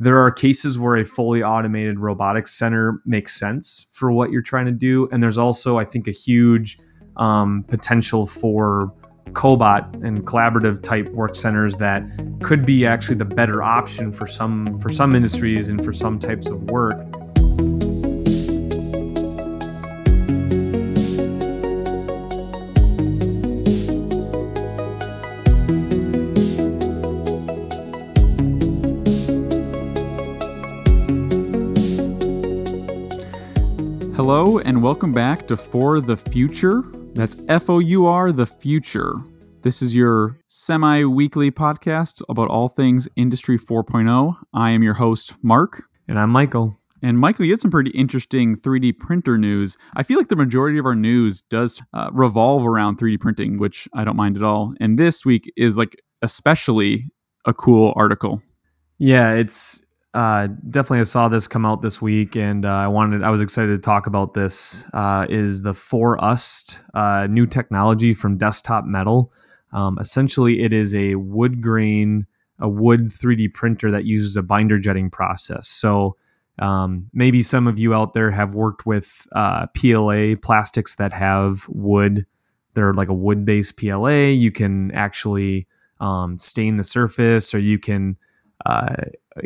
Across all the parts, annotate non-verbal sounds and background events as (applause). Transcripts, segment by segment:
there are cases where a fully automated robotics center makes sense for what you're trying to do, and there's also, I think, a huge um, potential for cobot and collaborative type work centers that could be actually the better option for some for some industries and for some types of work and welcome back to Four the Future. That's F O U R, the future. This is your semi weekly podcast about all things Industry 4.0. I am your host, Mark. And I'm Michael. And Michael, you had some pretty interesting 3D printer news. I feel like the majority of our news does uh, revolve around 3D printing, which I don't mind at all. And this week is like especially a cool article. Yeah, it's uh, definitely I saw this come out this week, and uh, I wanted I was excited to talk about this. Uh, is the Forust uh, new technology from Desktop Metal? Um, essentially, it is a wood grain, a wood 3D printer that uses a binder jetting process. So um, maybe some of you out there have worked with uh, PLA plastics that have wood. They're like a wood based PLA. You can actually um, stain the surface, or you can uh,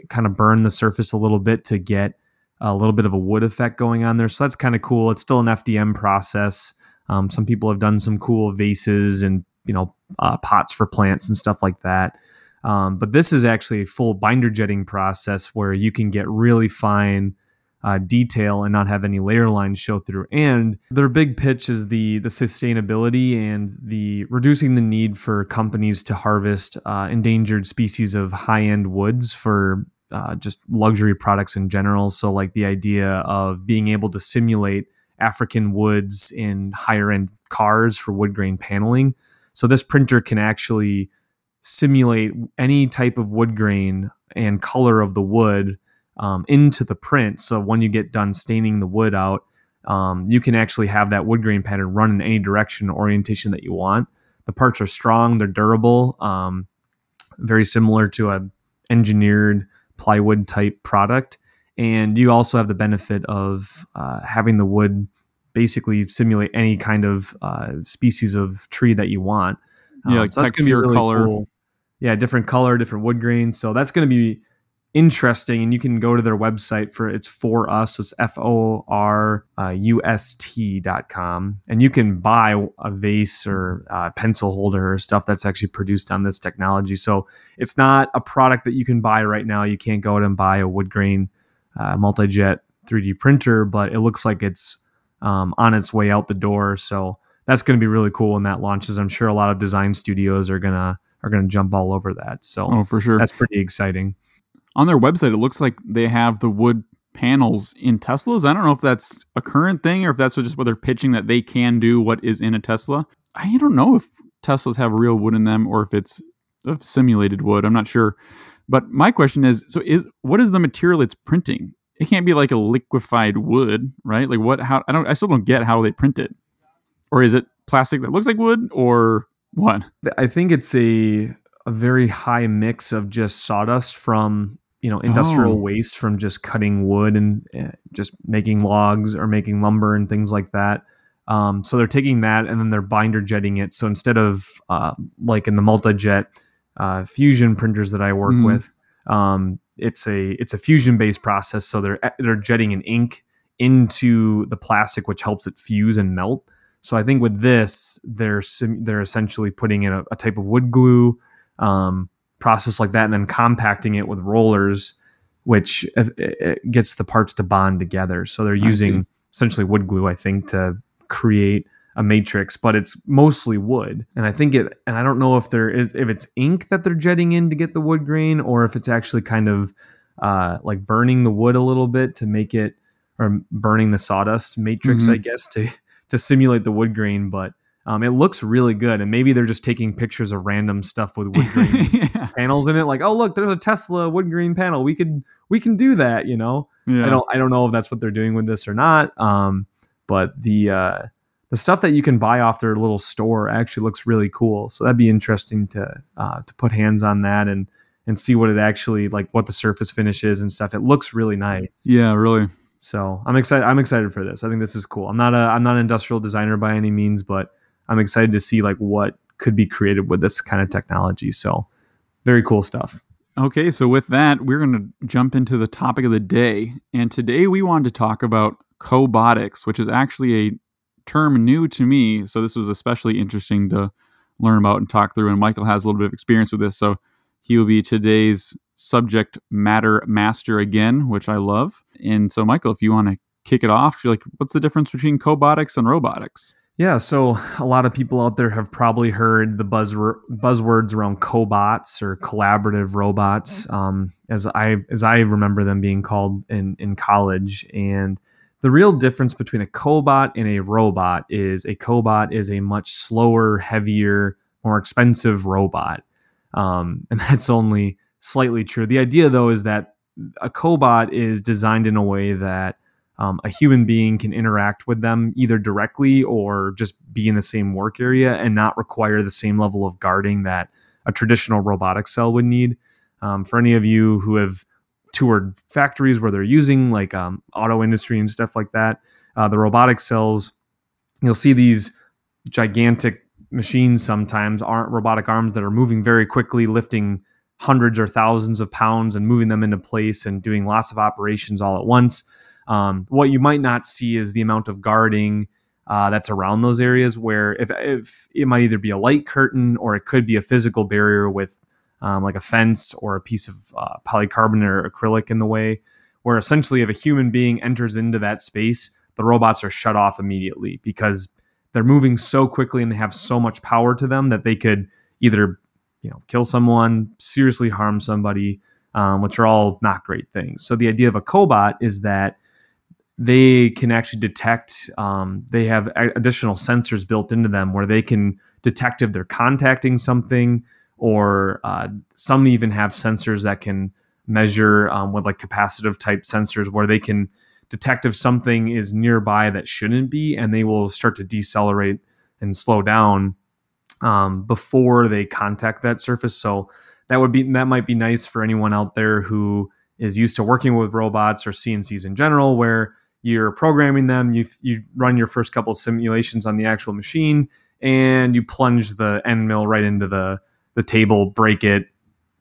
kind of burn the surface a little bit to get a little bit of a wood effect going on there. So that's kind of cool. It's still an FDM process. Um, some people have done some cool vases and you know uh, pots for plants and stuff like that. Um, but this is actually a full binder jetting process where you can get really fine uh, detail and not have any layer lines show through. And their big pitch is the the sustainability and the reducing the need for companies to harvest uh, endangered species of high end woods for uh, just luxury products in general. So like the idea of being able to simulate African woods in higher end cars for wood grain paneling. So this printer can actually simulate any type of wood grain and color of the wood um, into the print. So when you get done staining the wood out, um, you can actually have that wood grain pattern run in any direction orientation that you want. The parts are strong, they're durable, um, very similar to a engineered plywood type product. And you also have the benefit of uh, having the wood basically simulate any kind of uh, species of tree that you want. Yeah, like um, so texture, really color. Cool. Yeah, different color, different wood grains. So that's going to be interesting and you can go to their website for it's Forust it's f-o-r-u-s-t dot com and you can buy a vase or a pencil holder or stuff that's actually produced on this technology. So it's not a product that you can buy right now. You can't go out and buy a wood grain uh, multi-jet 3d printer but it looks like it's um, on its way out the door. So that's going to be really cool when that launches. I'm sure a lot of design studios are gonna are gonna jump all over that. So oh for sure. that's pretty exciting on their website, it looks like they have the wood panels in Teslas. I don't know if that's a current thing or if that's just what they're pitching that they can do what is in a Tesla. I don't know if Teslas have real wood in them or if it's simulated wood. I'm not sure. But my question is so is what is the material it's printing? It can't be like a liquefied wood, right? Like what how I don't I still don't get how they print it. Or is it plastic that looks like wood or what? I think it's a a very high mix of just sawdust from you know industrial oh. waste from just cutting wood and uh, just making logs or making lumber and things like that. Um, so they're taking that and then they're binder jetting it. So instead of uh, like in the multi-jet uh, fusion printers that I work mm. with, um, it's a it's a fusion based process. So they're they're jetting an ink into the plastic, which helps it fuse and melt. So I think with this, they're sim- they're essentially putting in a, a type of wood glue. Um, process like that and then compacting it with rollers, which gets the parts to bond together. So they're using essentially wood glue, I think, to create a matrix, but it's mostly wood. And I think it, and I don't know if there is, if it's ink that they're jetting in to get the wood grain or if it's actually kind of uh, like burning the wood a little bit to make it, or burning the sawdust matrix, mm-hmm. I guess, to, (laughs) to simulate the wood grain. But um, it looks really good, and maybe they're just taking pictures of random stuff with wood (laughs) grain yeah. panels in it. Like, oh look, there's a Tesla wood grain panel. We could we can do that. You know, yeah. I don't I don't know if that's what they're doing with this or not. Um, but the uh, the stuff that you can buy off their little store actually looks really cool. So that'd be interesting to uh, to put hands on that and and see what it actually like what the surface finish is and stuff. It looks really nice. Yeah, really. So I'm excited. I'm excited for this. I think this is cool. I'm not a I'm not an industrial designer by any means, but I'm excited to see like what could be created with this kind of technology. So very cool stuff. Okay, so with that, we're going to jump into the topic of the day. And today we wanted to talk about cobotics, which is actually a term new to me. So this was especially interesting to learn about and talk through. And Michael has a little bit of experience with this. So he will be today's subject matter master again, which I love. And so, Michael, if you want to kick it off, you're like, what's the difference between cobotics and robotics? Yeah, so (laughs) a lot of people out there have probably heard the buzzword buzzwords around cobots or collaborative robots, um, as I as I remember them being called in in college. And the real difference between a cobot and a robot is a cobot is a much slower, heavier, more expensive robot, um, (laughs) and that's only slightly true. The idea, though, is that a cobot is designed in a way that um, a human being can interact with them either directly or just be in the same work area and not require the same level of guarding that a traditional robotic cell would need. Um, for any of you who have toured factories where they're using like um, auto industry and stuff like that, uh, the robotic cells, you'll see these gigantic machines sometimes aren't robotic arms that are moving very quickly, lifting hundreds or thousands of pounds and moving them into place and doing lots of operations all at once. Um, what you might not see is the amount of guarding uh, that's around those areas where if, if it might either be a light curtain or it could be a physical barrier with um, like a fence or a piece of uh, polycarbonate or acrylic in the way, where essentially if a human being enters into that space, the robots are shut off immediately because they're moving so quickly and they have so much power to them that they could either you know kill someone, seriously harm somebody, um, which are all not great things. So the idea of a cobot is that they can actually detect. Um, they have additional sensors built into them where they can detect if they're contacting something, or uh, some even have sensors that can measure um, with like capacitive type sensors where they can detect if something is nearby that shouldn't be, and they will start to decelerate and slow down um, before they contact that surface. So that would be that might be nice for anyone out there who is used to working with robots or CNCs in general, where you're programming them, you you run your first couple of simulations on the actual machine, and you plunge the end mill right into the the table, break it,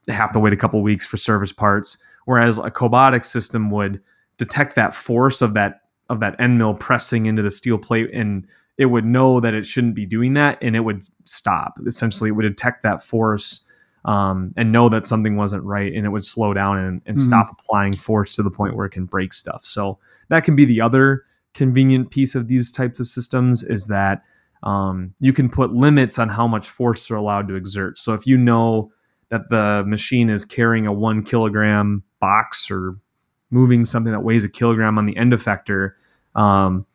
have to wait a couple weeks for service parts. Whereas a cobotic system would detect that force of that of that end mill pressing into the steel plate and it would know that it shouldn't be doing that and it would stop essentially it would detect that force um, and know that something wasn't right and it would slow down and, and mm-hmm. stop applying force to the point where it can break stuff so that can be the other convenient piece of these types of systems is that um, you can put limits on how much force they're allowed to exert so if you know that the machine is carrying a one kilogram box or moving something that weighs a kilogram on the end effector um,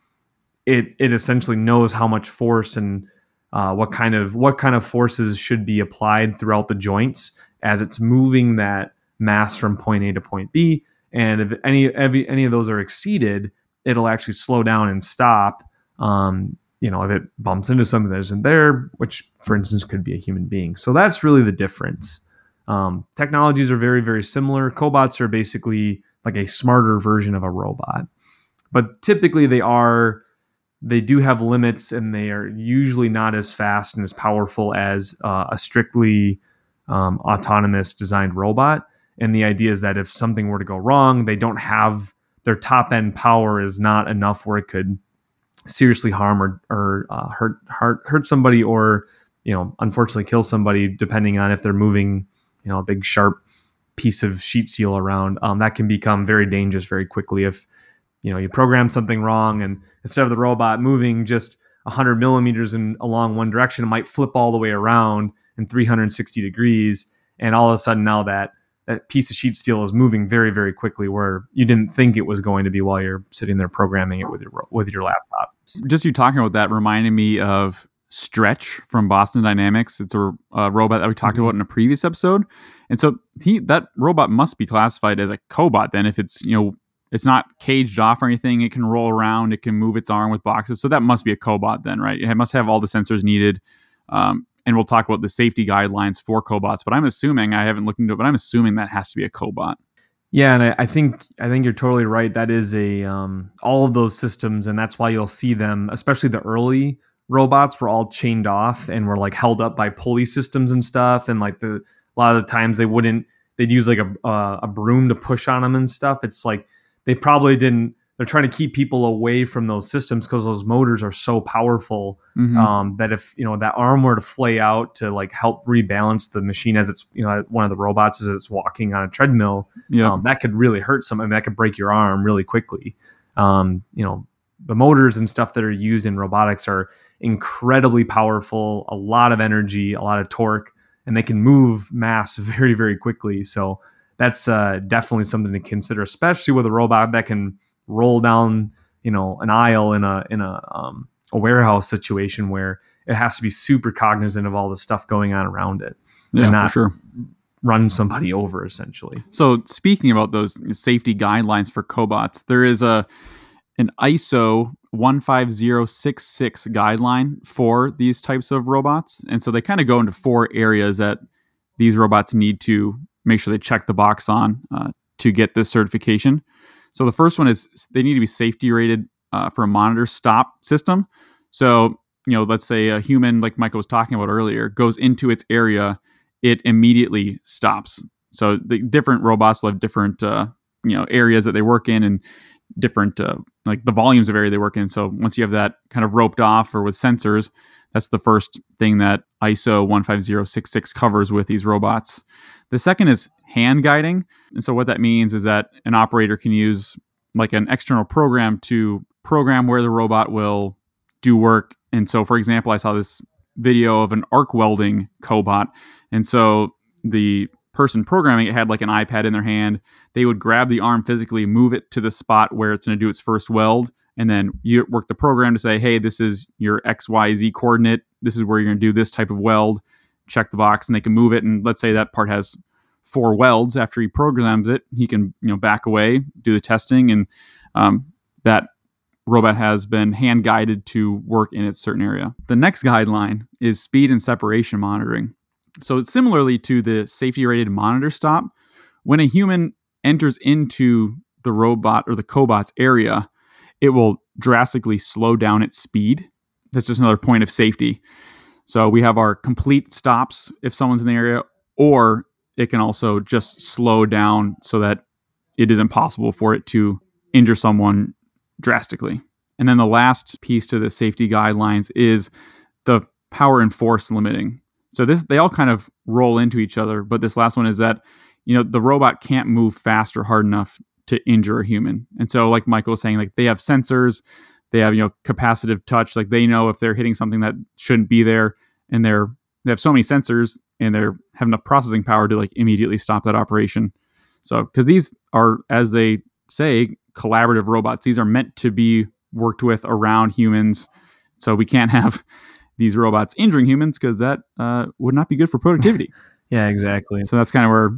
it it essentially knows how much force and uh, what kind of what kind of forces should be applied throughout the joints as it's moving that mass from point A to point B. And if any every, any of those are exceeded, it'll actually slow down and stop. Um, you know, if it bumps into something that isn't there, which for instance could be a human being. So that's really the difference. Um, technologies are very very similar. Cobots are basically like a smarter version of a robot, but typically they are they do have limits and they are usually not as fast and as powerful as uh, a strictly um, autonomous designed robot. And the idea is that if something were to go wrong, they don't have their top end power is not enough where it could seriously harm or, or uh, hurt, hurt hurt somebody or you know unfortunately kill somebody depending on if they're moving you know a big sharp piece of sheet steel around. Um, that can become very dangerous very quickly if you know you program something wrong and instead of the robot moving just 100 millimeters in along one direction it might flip all the way around in 360 degrees. And all of a sudden now that that piece of sheet steel is moving very very quickly where you didn't think it was going to be while you're sitting there programming it with your with your laptop. Just you talking about that reminded me of stretch from boston dynamics. It's a, a robot that we talked mm-hmm. about in a previous episode. And so he that robot must be classified as a cobot then if it's you know it's not caged off or anything. It can roll around. It can move its arm with boxes. So that must be a cobot then, right? It must have all the sensors needed. Um, and we'll talk about the safety guidelines for cobots. But I'm assuming I haven't looked into it, but I'm assuming that has to be a cobot. Yeah, and I, I think I think you're totally right. That is a um, all of those systems, and that's why you'll see them, especially the early robots, were all chained off and were like held up by pulley systems and stuff. And like the a lot of the times they wouldn't they'd use like a uh, a broom to push on them and stuff. It's like they probably didn't they're trying to keep people away from those systems because those motors are so powerful mm-hmm. um, that if you know that arm were to flay out to like help rebalance the machine as it's you know one of the robots as it's walking on a treadmill, yeah. um, that could really hurt someone. that could break your arm really quickly. Um, you know the motors and stuff that are used in robotics are incredibly powerful, a lot of energy, a lot of torque, and they can move mass (laughs) very very quickly. So that's uh, definitely something to consider, especially with a robot that can roll down you know an aisle in a in a um, a warehouse situation where it has to be super cognizant of all the stuff going on around it yeah, and not sure. run somebody over essentially. So speaking about those safety guidelines for cobots, there is a an ISO 15066 guideline for these types of robots. And so they kind of go into four areas that these robots need to make sure they check the box on uh, to get this certification. So the first one is they need to be safety rated uh, for a monitor stop system. So you know, let's say a human, like Michael was talking about earlier, goes into its area, it immediately stops. So the different robots will have different uh, you know areas that they work in and different uh, like the volumes of area they work in. So once you have that kind of roped off or with sensors, that's the first thing that ISO 15066 covers with these robots. The second is hand guiding. And so what that means is that an operator can use like an external program to program where the robot will do work. And so, for example, I saw this video of an arc welding cobot. And so the person programming it had like an iPad in their hand. They would grab the arm physically, move it to the spot where it's going to do its first weld. And then you work the program to say, hey, this is your XYZ coordinate. This is where you're going to do this type of weld. Check the box and they can move it. And let's say that part has four welds after he programs it he can you know back away do the testing. And um, that robot has been hand guided to work in its certain area. The next guideline is speed and separation monitoring. So it's similarly to the safety rated monitor stop. When a human enters into the robot or the cobot's area it will drastically slow down its speed. That's just another point of safety so we have our complete stops if someone's in the area or it can also just slow down so that it is impossible for it to injure someone drastically. And then the last piece to the safety guidelines is the power and force limiting. So this they all kind of roll into each other, but this last one is that you know the robot can't move fast or hard enough to injure a human. And so like Michael was saying like they have sensors, they have you know capacitive touch, like they know if they're hitting something that shouldn't be there and they're they have so many sensors and they're have enough processing power to like immediately stop that operation. So, because these are, as they say, collaborative robots, these are meant to be worked with around humans. So we can't have (laughs) these robots injuring humans because that uh, would not be good for productivity. (laughs) yeah, exactly. So that's kind of where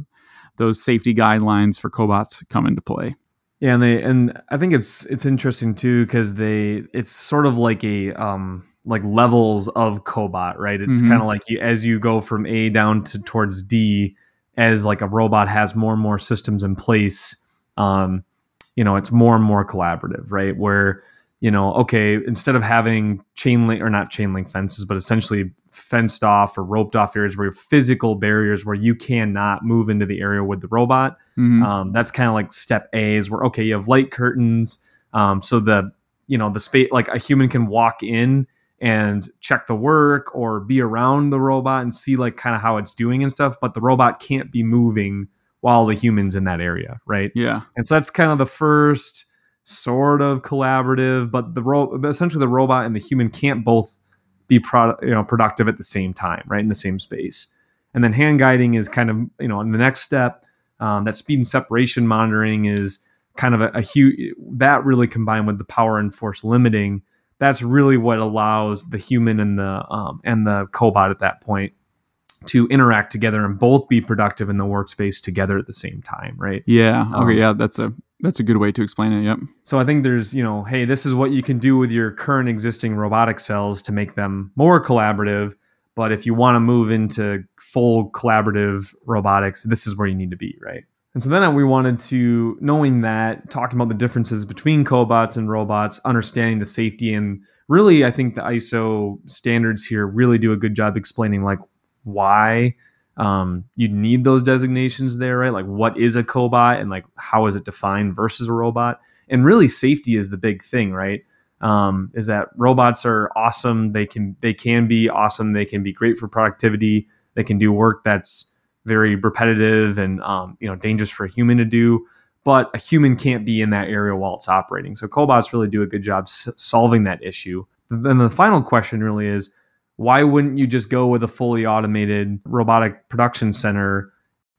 those safety guidelines for cobots come into play. Yeah, and they and I think it's it's interesting too because they it's sort of like a um like levels of cobot right it's mm-hmm. kind of like you as you go from a down to towards d as like a robot has more and more systems in place um you know it's more and more collaborative right where you know okay instead of having chain link or not chain link fences but essentially fenced off or roped off areas where physical barriers where you cannot move into the area with the robot mm-hmm. um, that's kind of like step a is where okay you have light curtains um, so the you know the space like a human can walk in and check the work or be around the robot and see like kind of how it's doing and stuff but the robot can't be moving while the humans in that area right yeah and so that's kind of the first sort of collaborative but the ro- essentially the robot and the human can't both be pro- you know productive at the same time right in the same space and then hand guiding is kind of you know in the next step um, that speed and separation monitoring is kind of a, a huge that really combined with the power and force limiting that's really what allows the human and the um, and the cobot at that point to interact together and both be productive in the workspace together at the same time, right? Yeah. Okay. Um, yeah, that's a that's a good way to explain it. Yep. So I think there's you know, hey, this is what you can do with your current existing robotic cells to make them more collaborative, But if you want to move into full collaborative robotics, this is where you need to be, right? And so then we wanted to, knowing that, talking about the differences between cobots and robots, understanding the safety, and really, I think the ISO standards here really do a good job explaining like why um, you need those designations there, right? Like what is a cobot and like how is it defined versus a robot? And really, safety is the big thing, right? Um, is that robots are awesome. They can they can be awesome. They can be great for productivity. They can do work that's very repetitive and um, you know dangerous for a human to do. But a human can't be in that area while it's operating. So cobots really do a good job s- solving that issue. Then the final question really is why wouldn't you just go with a fully automated robotic production center?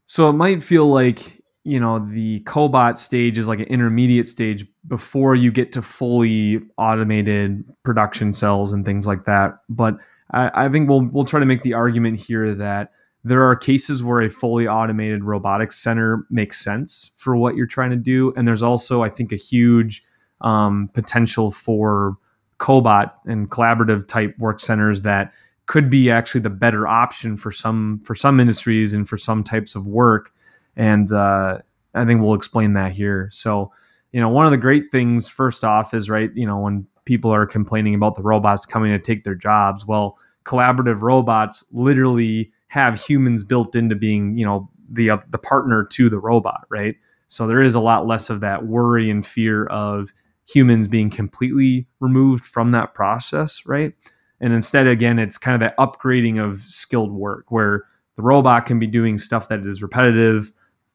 So it might feel like you know the cobot stage is like an intermediate stage before you get to fully automated production cells and things like that. But I, I think we'll we'll try to make the argument here that there are cases where a fully automated robotics center makes sense for what you're trying to do. And there's also, I think, a huge um, potential for cobot and collaborative type work centers that could be actually the better option for some for some industries and for some types of work. And uh, I think we'll explain that here. So, you know, one of the great things, first off, is right. You know, when people are complaining about the robots coming to take their jobs, well, collaborative robots literally have humans built into being, you know, the uh, the partner to the robot, right? So there is a lot less of that worry and fear of humans being completely removed from that process, right? And instead, again, it's kind of that upgrading of skilled work where the robot can be doing stuff that is repetitive,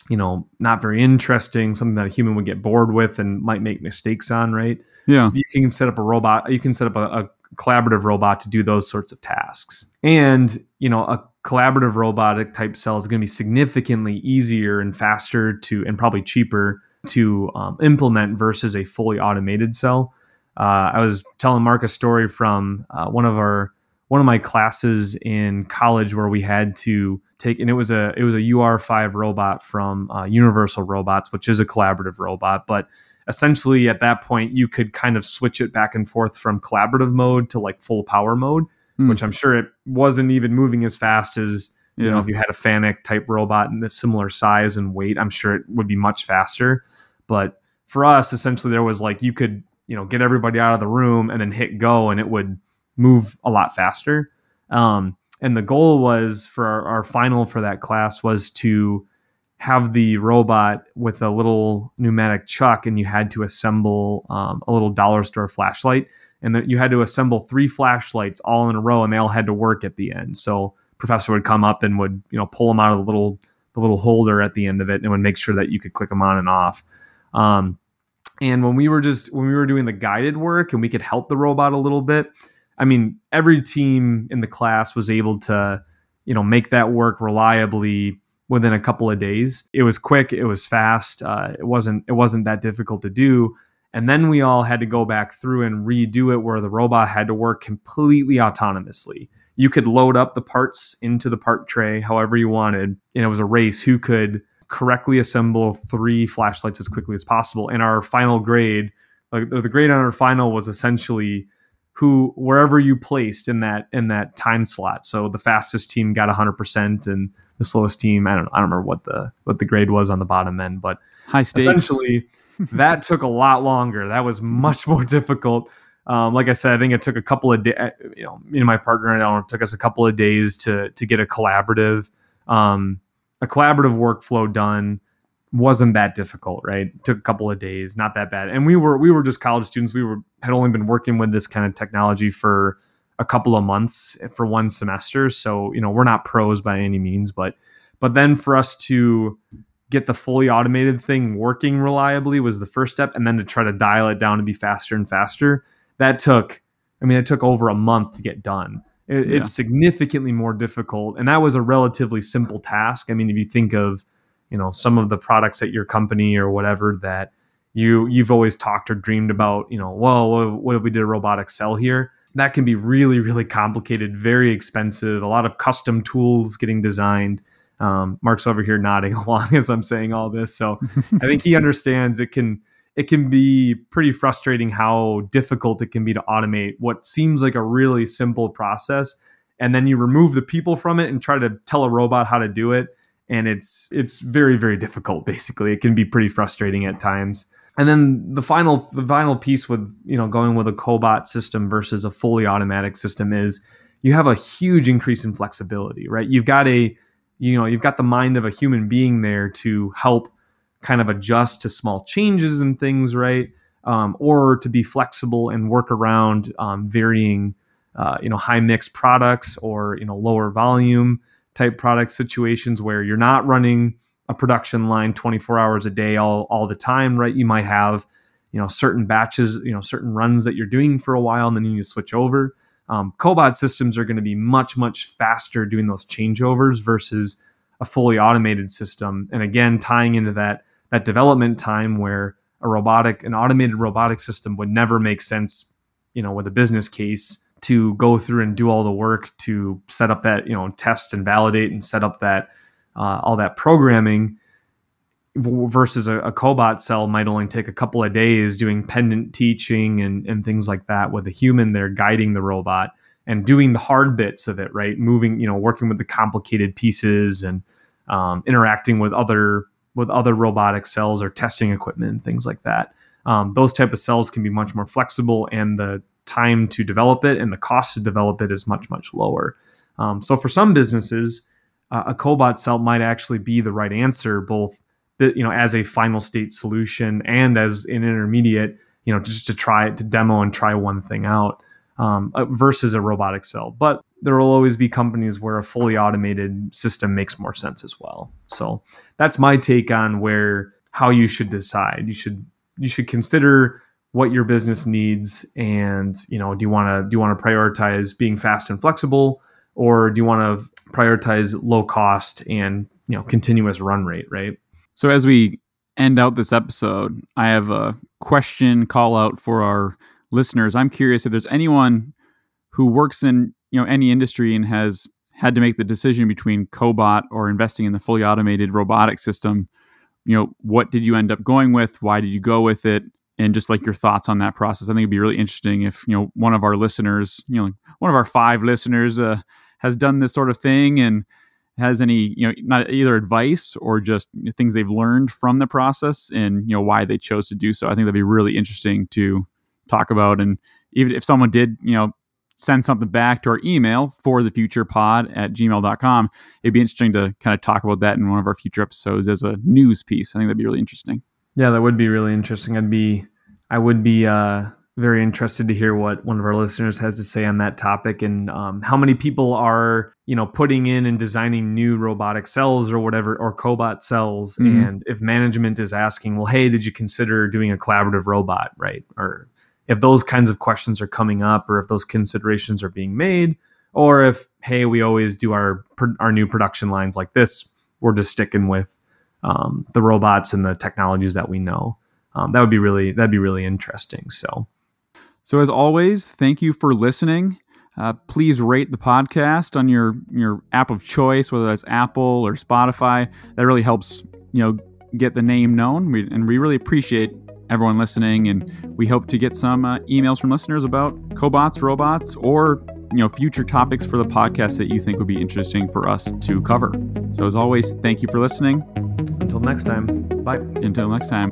you know, not very interesting, something that a human would get bored with and might make mistakes on, right? Yeah. You can set up a robot, you can set up a, a collaborative robot to do those sorts of tasks. And, you know, a collaborative robotic type cell is going to be significantly easier and faster to and probably cheaper to um, implement versus a fully automated cell. Uh, I was telling Mark a story from uh, one of our one of my classes in college where we had to take and it was a it was a UR5 robot from uh, Universal Robots, which is a collaborative robot, but essentially at that point you could kind of switch it back and forth from collaborative mode to like full power mode mm. which I'm sure it wasn't even moving as fast as you yeah. know if you had a Fanuc type robot in this similar size and weight. I'm sure it would be much faster. But for us, essentially, there was like you could you know get everybody out of the room and then hit go, and it would move a lot faster. Um, and the goal was for our, our final for that class was to have the robot with a little pneumatic chuck and you had to assemble um, a little dollar store flashlight. And that you had to assemble three flashlights all in a row and they all had to work at the end. So professor would come up and would you know pull them out of the little the little holder at the end of it and would make sure that you could click them on and off um, and when we were just when we were doing the guided work and we could help the robot a little bit i mean every team in the class was able to you know make that work reliably within a couple of days it was quick it was fast uh, it wasn't it wasn't that difficult to do and then we all had to go back through and redo it where the robot had to work completely autonomously. You could load up the parts into the part tray however you wanted. And it was a race who could correctly assemble three flashlights as quickly as possible. And our final grade, like the grade on our final was essentially who wherever you placed in that in that time slot. So the fastest team got 100% and the slowest team, I don't I don't remember what the what the grade was on the bottom end, but high stakes. Essentially, (laughs) that took a lot longer. That was much more difficult. Um, like I said, I think it took a couple of days. You know, me and my partner, and I know, it took us a couple of days to to get a collaborative um, a collaborative workflow done. Wasn't that difficult, right? Took a couple of days, not that bad. And we were we were just college students. We were had only been working with this kind of technology for a couple of months for one semester. So you know, we're not pros by any means, but but then for us to get the fully automated thing working reliably was the first step and then to try to dial it down to be faster and faster that took i mean it took over a month to get done it, yeah. it's significantly more difficult and that was a relatively simple task. I mean if you think of you know some of the products at your company or whatever that you you've always talked or dreamed about you know well what, if we did a robotic cell here? That can be really really complicated very expensive a lot of custom tools getting designed. Um, Mark's over here nodding (laughs) along as I'm saying all this, so (laughs) I think he understands it can it can be pretty frustrating how difficult it can be to automate what seems like a really simple process. And then you remove the people from it and try to tell a robot how to do it. And it's it's very very difficult (laughs) basically. It can be pretty frustrating at times. And then the final the final piece with you know going with a cobot system versus a fully automatic system is you have a huge increase in flexibility right? You've got a you know you've got the mind of a human being there to help kind of adjust to small changes and things right? Um, or to be flexible and work around um, varying uh, you know high mix products or you know lower volume type product situations where you're not running a production line 24 hours a day all, all the time right? You might have you know certain batches you know certain runs that you're doing for a while and then you need to switch over. Um, cobot systems are going to be much much faster doing those changeovers versus a fully automated system. And again tying into that that development time where a robotic an automated robotic system would never make sense you know with a business case to go through and do all the work to set up that you know test and validate and set up that uh, all that programming versus a, a, cobot cell might only take a couple of days doing pendant teaching and, and things like that with a human there guiding the robot and doing the hard bits of it right? Moving you know working with the complicated pieces and um, interacting with other with other robotic cells or testing equipment and things like that um, those type of cells can be much more flexible and the time to develop it and the cost to develop it is much much lower. Um, so for some businesses, uh, a cobot cell might actually be the right answer, both you know as a final state solution and as an intermediate, you know, just to try it to demo and try one thing out um, uh, versus a robotic cell. But there will always be companies where a fully automated system makes more sense as well. So that's my take on where how you should decide. You should you should consider what your business needs and you know do you want to do you want to prioritize being fast and flexible or do you want to prioritize low cost and you know continuous run rate right so as we end out this episode i have a question call out for our listeners i'm curious if there's anyone who works in you know any industry and has had to make the decision between cobot or investing in the fully automated robotic system you know what did you end up going with why did you go with it and just like your thoughts on that process. I think it'd be really interesting if you know one of our listeners, you know, one of our five listeners, uh, has done this sort of thing and has any you know not either advice or just things they've learned from the process and you know why they chose to do so. I think that'd be really interesting to talk about. And even if someone did, you know. Send something back to our email for the future pod at gmail.com. It'd be interesting to kind of talk about that in one of our future episodes as a news piece. I think that'd be really interesting. Yeah, that would be really interesting. I'd be, I would be uh, very interested to hear what one of our listeners has to say on that topic and um, how many people are, you know, putting in and designing new robotic cells or whatever or cobot cells, mm-hmm. and if management is asking, well, hey, did you consider doing a collaborative robot, right? Or if those kinds of questions are coming up, or if those considerations are being made, or if hey, we always do our our new production lines like this, we're just sticking with um, the robots and the technologies that we know. Um, that would be really that'd be really interesting. So, so as always, thank you for listening. Uh, please rate the podcast on your your app of choice, whether that's Apple or Spotify. That really helps you know get the name known, we, and we really appreciate everyone listening. And we hope to get some uh, emails from listeners about cobots, robots, or you know future topics for the podcast that you think would be interesting for us to cover. So as always, thank you for listening. Until next time, bye. Until next time.